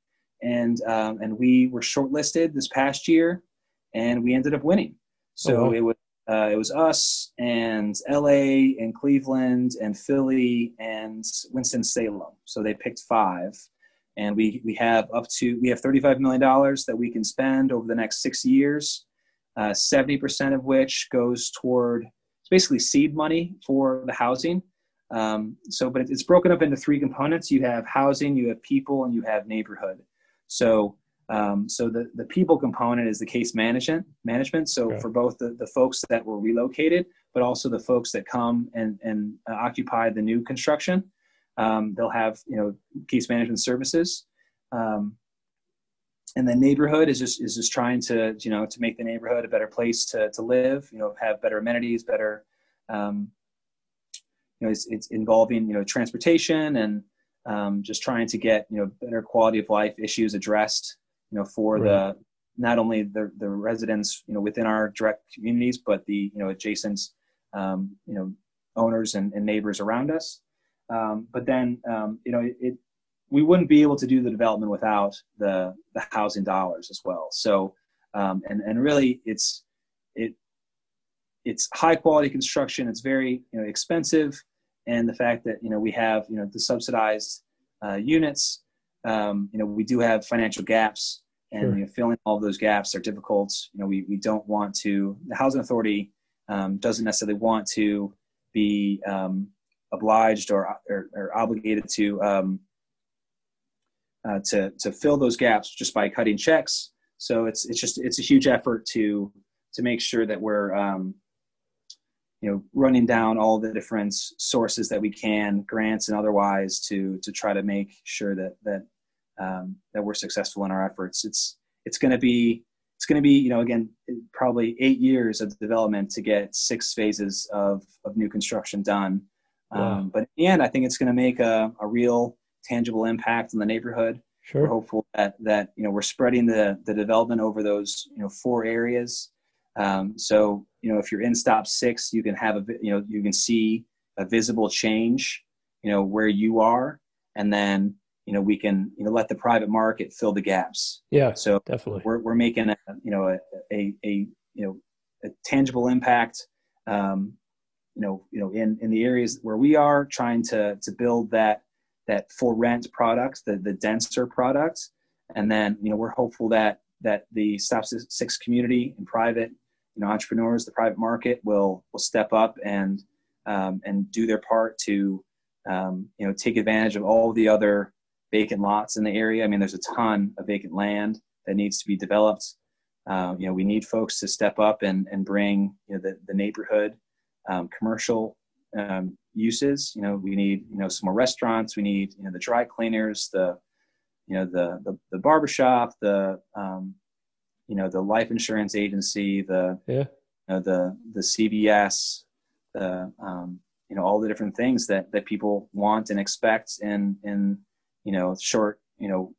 And um, and we were shortlisted this past year, and we ended up winning. So oh, it was uh, it was us and LA and Cleveland and Philly and Winston Salem. So they picked five, and we we have up to we have 35 million dollars that we can spend over the next six years. Uh, 70% of which goes toward it's basically seed money for the housing. Um, so, but it's broken up into three components. You have housing, you have people, and you have neighborhood. So, um, so the, the people component is the case management management. So okay. for both the, the folks that were relocated, but also the folks that come and, and uh, occupy the new construction, um, they'll have you know case management services. Um, and the neighborhood is just is just trying to you know to make the neighborhood a better place to, to live. You know, have better amenities, better. Um, you know, it's, it's involving you know transportation and um, just trying to get you know better quality of life issues addressed you know for right. the not only the the residents you know within our direct communities but the you know adjacent um, you know owners and, and, neighbors around us. Um, but then um, you know it, it, we wouldn't be able to do the development without the the housing dollars as well. So um, and and really it's it it's high quality construction. It's very you know expensive and the fact that you know we have you know the subsidized uh, units um, you know, we do have financial gaps, and sure. you know, filling all those gaps are difficult. You know, we, we don't want to. The housing authority um, doesn't necessarily want to be um, obliged or, or, or, obligated to um, uh, to to fill those gaps just by cutting checks. So it's it's just it's a huge effort to to make sure that we're um, you know running down all the different sources that we can grants and otherwise to to try to make sure that that um, that we're successful in our efforts it's it's going to be it's going to be you know again probably eight years of development to get six phases of of new construction done wow. um, but in the end i think it's going to make a, a real tangible impact in the neighborhood sure. we're hopeful that that you know we're spreading the the development over those you know four areas um, so you know, if you're in stop six, you can have a, you know, you can see a visible change, you know, where you are, and then you know we can you know let the private market fill the gaps. Yeah. So definitely, we're we're making a you know a a, a you know a tangible impact. Um, you know, you know, in, in the areas where we are trying to to build that that for rent product, the the denser product, and then you know we're hopeful that that the stop six community and private you know entrepreneurs, the private market will will step up and um, and do their part to um, you know take advantage of all the other vacant lots in the area. I mean, there's a ton of vacant land that needs to be developed. Um, you know, we need folks to step up and and bring you know the the neighborhood um, commercial um, uses. You know, we need you know some more restaurants. We need you know the dry cleaners, the you know the the, the barbershop, the um, you know the life insurance agency, the yeah, you know, the the CVS, the um, you know all the different things that that people want and expect in in you know short you know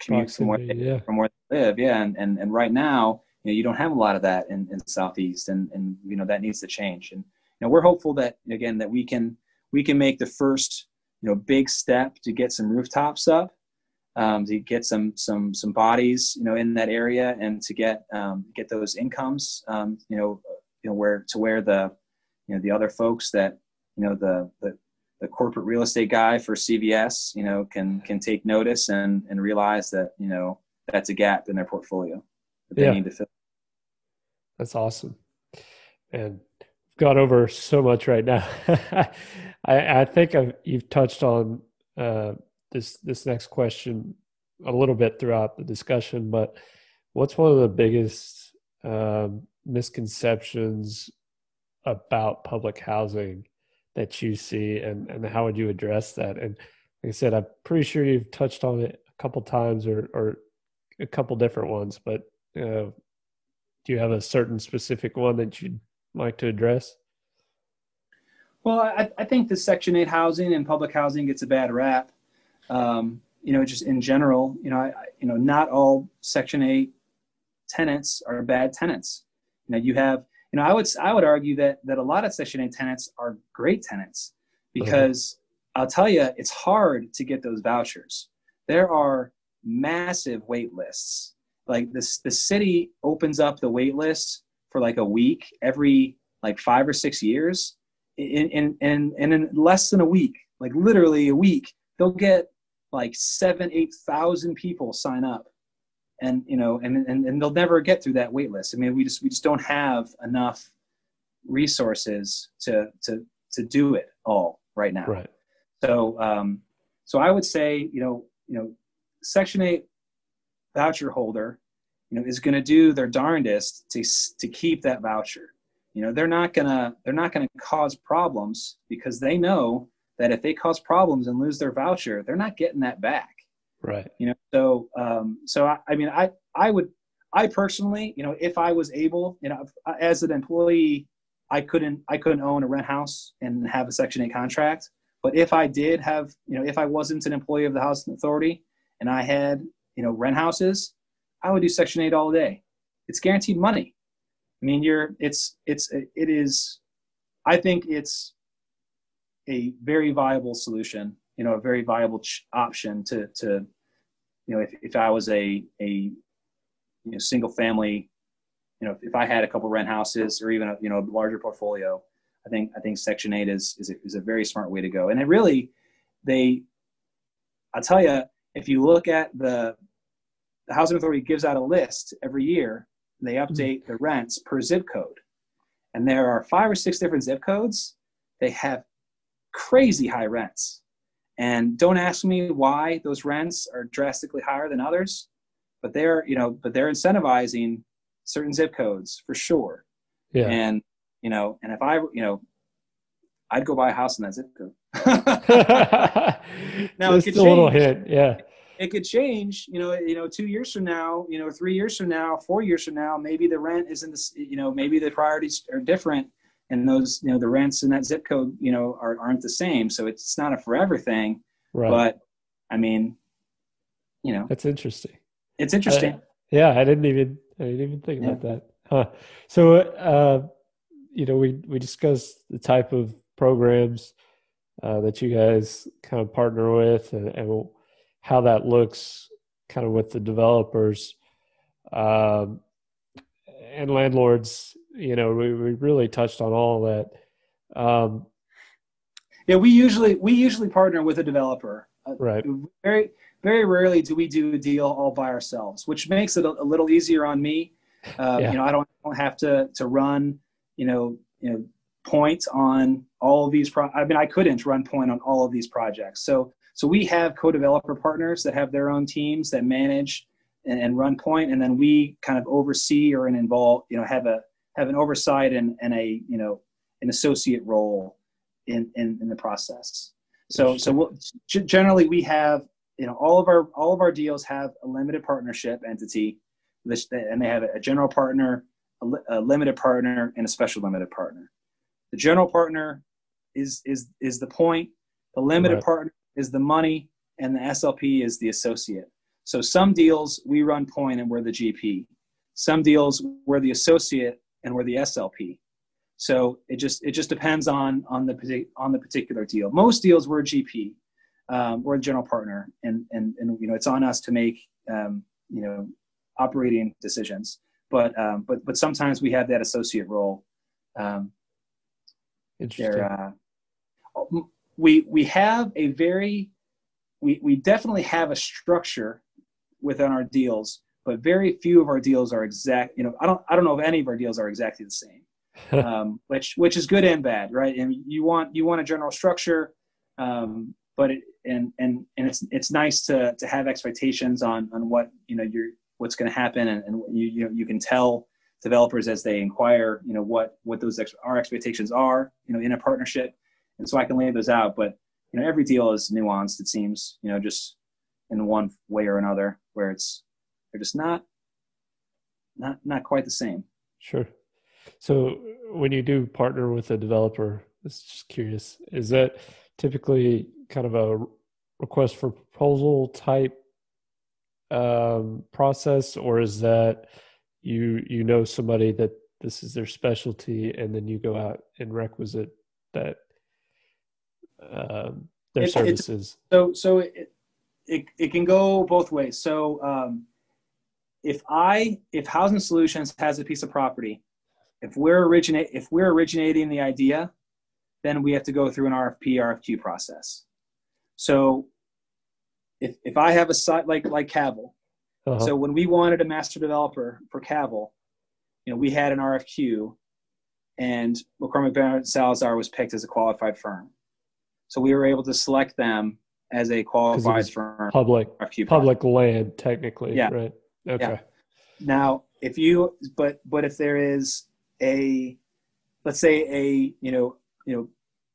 commute from where, they, yeah. from where they live. Yeah, and and and right now you know you don't have a lot of that in, in southeast, and and you know that needs to change. And you know we're hopeful that again that we can we can make the first you know big step to get some rooftops up. Um, to get some some some bodies, you know, in that area, and to get um, get those incomes, um, you know, you know, where to where the, you know, the other folks that, you know, the the the corporate real estate guy for CVS, you know, can can take notice and and realize that you know that's a gap in their portfolio that they yeah. need to fill. That's awesome, and we've got over so much right now. (laughs) I, I think I've, you've touched on uh, this this next question a little bit throughout the discussion, but what's one of the biggest um, misconceptions about public housing that you see and, and how would you address that? And like I said, I'm pretty sure you've touched on it a couple times or, or a couple different ones, but uh, do you have a certain specific one that you'd like to address? Well, I, I think the Section 8 housing and public housing gets a bad rap. Um, you know, just in general, you know, I, you know, not all Section 8 tenants are bad tenants. You know, you have you know, I would I would argue that that a lot of Section 8 tenants are great tenants because uh-huh. I'll tell you, it's hard to get those vouchers. There are massive wait lists. Like this, the city opens up the wait list for like a week every like five or six years. In in in, in less than a week, like literally a week, they'll get like seven, eight thousand people sign up. And you know and, and and they'll never get through that wait list. I mean we just we just don't have enough resources to to to do it all right now. Right. So um so i would say you know you know section 8 voucher holder you know is going to do their darndest to to keep that voucher. You know they're not going to they're not going to cause problems because they know that if they cause problems and lose their voucher they're not getting that back Right. You know, so um, so I, I mean, I I would I personally, you know, if I was able, you know, as an employee, I couldn't I couldn't own a rent house and have a Section Eight contract. But if I did have, you know, if I wasn't an employee of the housing authority and I had, you know, rent houses, I would do Section Eight all day. It's guaranteed money. I mean, you're it's it's it is. I think it's a very viable solution you know a very viable ch- option to to you know if, if I was a a you know single family you know if, if I had a couple rent houses or even a you know a larger portfolio I think I think Section Eight is is a, is a very smart way to go. And it really they I'll tell you if you look at the the housing authority gives out a list every year they mm-hmm. update the rents per zip code. And there are five or six different zip codes. They have crazy high rents and don't ask me why those rents are drastically higher than others, but they're, you know, but they're incentivizing certain zip codes for sure. Yeah. And, you know, and if I, you know, I'd go buy a house in that zip code. (laughs) now Just it could a little hit, yeah. It could change, you know. You know, two years from now, you know, three years from now, four years from now, maybe the rent isn't, the, you know, maybe the priorities are different, and those you know the rents in that zip code you know are, aren't the same. So it's not a forever thing right. but i mean you know. That's interesting. It's interesting. I, yeah i didn't even i didn't even think yeah. about that. Huh. So uh you know we we discussed the type of programs uh, that you guys kind of partner with and, and how that looks kind of with the developers um, and landlords you know, we, we really touched on all that. Um, yeah, we usually we usually partner with a developer. Uh, right. Very very rarely do we do a deal all by ourselves, which makes it a, a little easier on me. Uh, yeah. You know, I don't, don't have to to run you know you know point on all of these. Pro- I mean, I couldn't run point on all of these projects. So so we have co-developer partners that have their own teams that manage and, and run point, and then we kind of oversee or involve you know have a have an oversight and, and a you know an associate role in in, in the process. So so we'll, generally we have you know all of our all of our deals have a limited partnership entity, and they have a general partner, a, limited partner, and a special limited partner. The general partner is is is the point. The limited right. partner is the money, and the SLP is the associate. So some deals we run point and we're the GP. Some deals we're the associate and we're the SLP. So it just it just depends on on the on the particular deal. Most deals we're GP, um, we're a general partner, and and and you know it's on us to make um, you know operating decisions. But um, but but sometimes we have that associate role. Um, Interesting. Uh, we we have a very we we definitely have a structure within our deals, but very few of our deals are exact. You know, I don't I don't know if any of our deals are exactly the same. (laughs) um, which which is good and bad, right? And you want you want a general structure, um, but it, and and and it's it's nice to to have expectations on on what you know you're what's going to happen, and, and you you know you can tell developers as they inquire, you know what what those ex- our expectations are, you know, in a partnership, and so I can lay those out. But you know, every deal is nuanced. It seems, you know, just in one way or another, where it's they're just not not not quite the same. Sure. So when you do partner with a developer, it's just curious, is that typically kind of a request for proposal type um, process, or is that you you know somebody that this is their specialty, and then you go out and requisite that um, their it, services? so so it, it it can go both ways. So um, if I if Housing Solutions has a piece of property if we're originate if we're originating the idea, then we have to go through an RFP RFQ process. So if if I have a site like like Cavile, uh-huh. so when we wanted a master developer for Cavile, you know, we had an RFQ, and McCormack Baron Salazar was picked as a qualified firm. So we were able to select them as a qualified firm. Public public land, technically. Yeah. Right. Okay. Yeah. Now, if you but but if there is a let's say a you know you know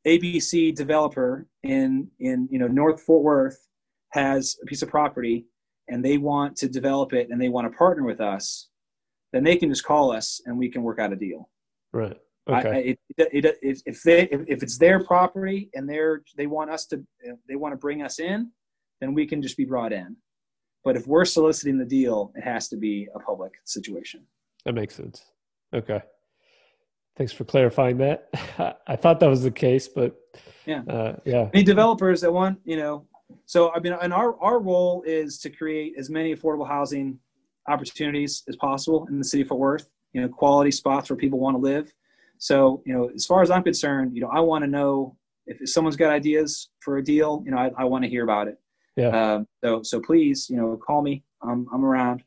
ABC developer in in you know North Fort Worth has a piece of property and they want to develop it and they want to partner with us, then they can just call us and we can work out a deal. Right. Okay. I, it, it, it, if they if, if it's their property and they're they want us to they want to bring us in, then we can just be brought in. But if we're soliciting the deal, it has to be a public situation. That makes sense. Okay. Thanks for clarifying that. (laughs) I thought that was the case, but yeah, uh, yeah. Any developers that want, you know, so I mean, and our our role is to create as many affordable housing opportunities as possible in the city of Fort Worth. You know, quality spots where people want to live. So, you know, as far as I'm concerned, you know, I want to know if someone's got ideas for a deal. You know, I, I want to hear about it. Yeah. Um, so, so please, you know, call me. I'm I'm around.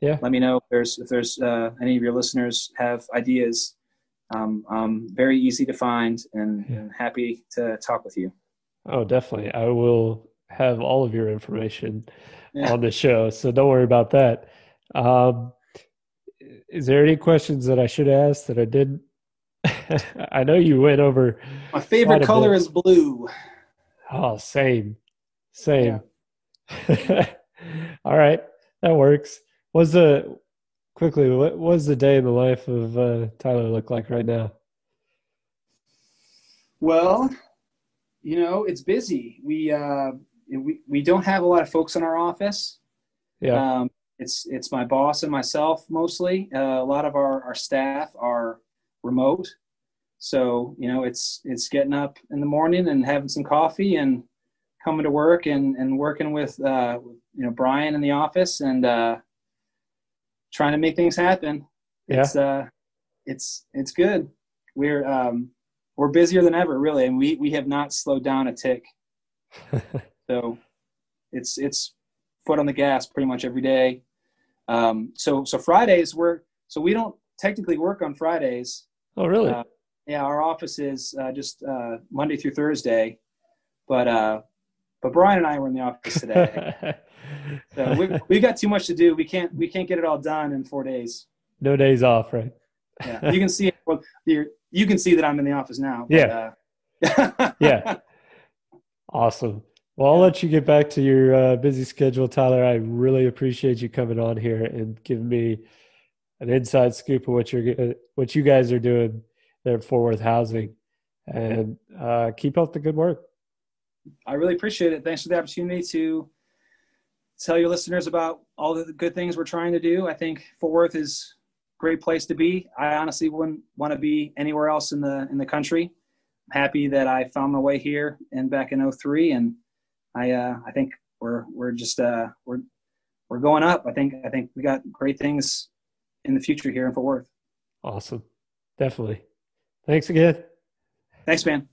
Yeah. Let me know if there's if there's uh, any of your listeners have ideas um, um, very easy to find and, yeah. and, happy to talk with you. Oh, definitely. I will have all of your information yeah. on the show, so don't worry about that. Um, is there any questions that I should ask that I didn't? (laughs) I know you went over. My favorite color bit. is blue. Oh, same, same. Yeah. (laughs) all right, that works. Was the quickly, what was the day in the life of uh, Tyler look like right now? Well, you know, it's busy. We uh, we we don't have a lot of folks in our office. Yeah. Um, it's it's my boss and myself mostly. Uh, a lot of our, our staff are remote, so you know it's it's getting up in the morning and having some coffee and coming to work and and working with uh, you know Brian in the office and uh, trying to make things happen. Yeah. It's uh, it's it's good. We're um, we're busier than ever, really, and we we have not slowed down a tick. (laughs) so it's it's foot on the gas pretty much every day. Um, so so Fridays we're so we don't technically work on Fridays. Oh, really? Uh, yeah, our office is uh, just uh, Monday through Thursday, but uh, but Brian and I were in the office today. (laughs) so we we got too much to do. We can't we can't get it all done in four days. No days off, right? yeah, you can see well, you you can see that I'm in the office now. But, yeah, uh, (laughs) yeah, awesome. Well, I'll let you get back to your uh, busy schedule, Tyler. I really appreciate you coming on here and giving me an inside scoop of what you're what you guys are doing there at Fort Worth Housing, and uh, keep up the good work. I really appreciate it. Thanks for the opportunity to tell your listeners about all the good things we're trying to do. I think Fort Worth is a great place to be. I honestly wouldn't want to be anywhere else in the in the country. I'm happy that I found my way here and back in 03 and I uh, I think we're we're just uh, we're we're going up. I think I think we got great things in the future here in Fort Worth. Awesome. Definitely. Thanks again. Thanks, man.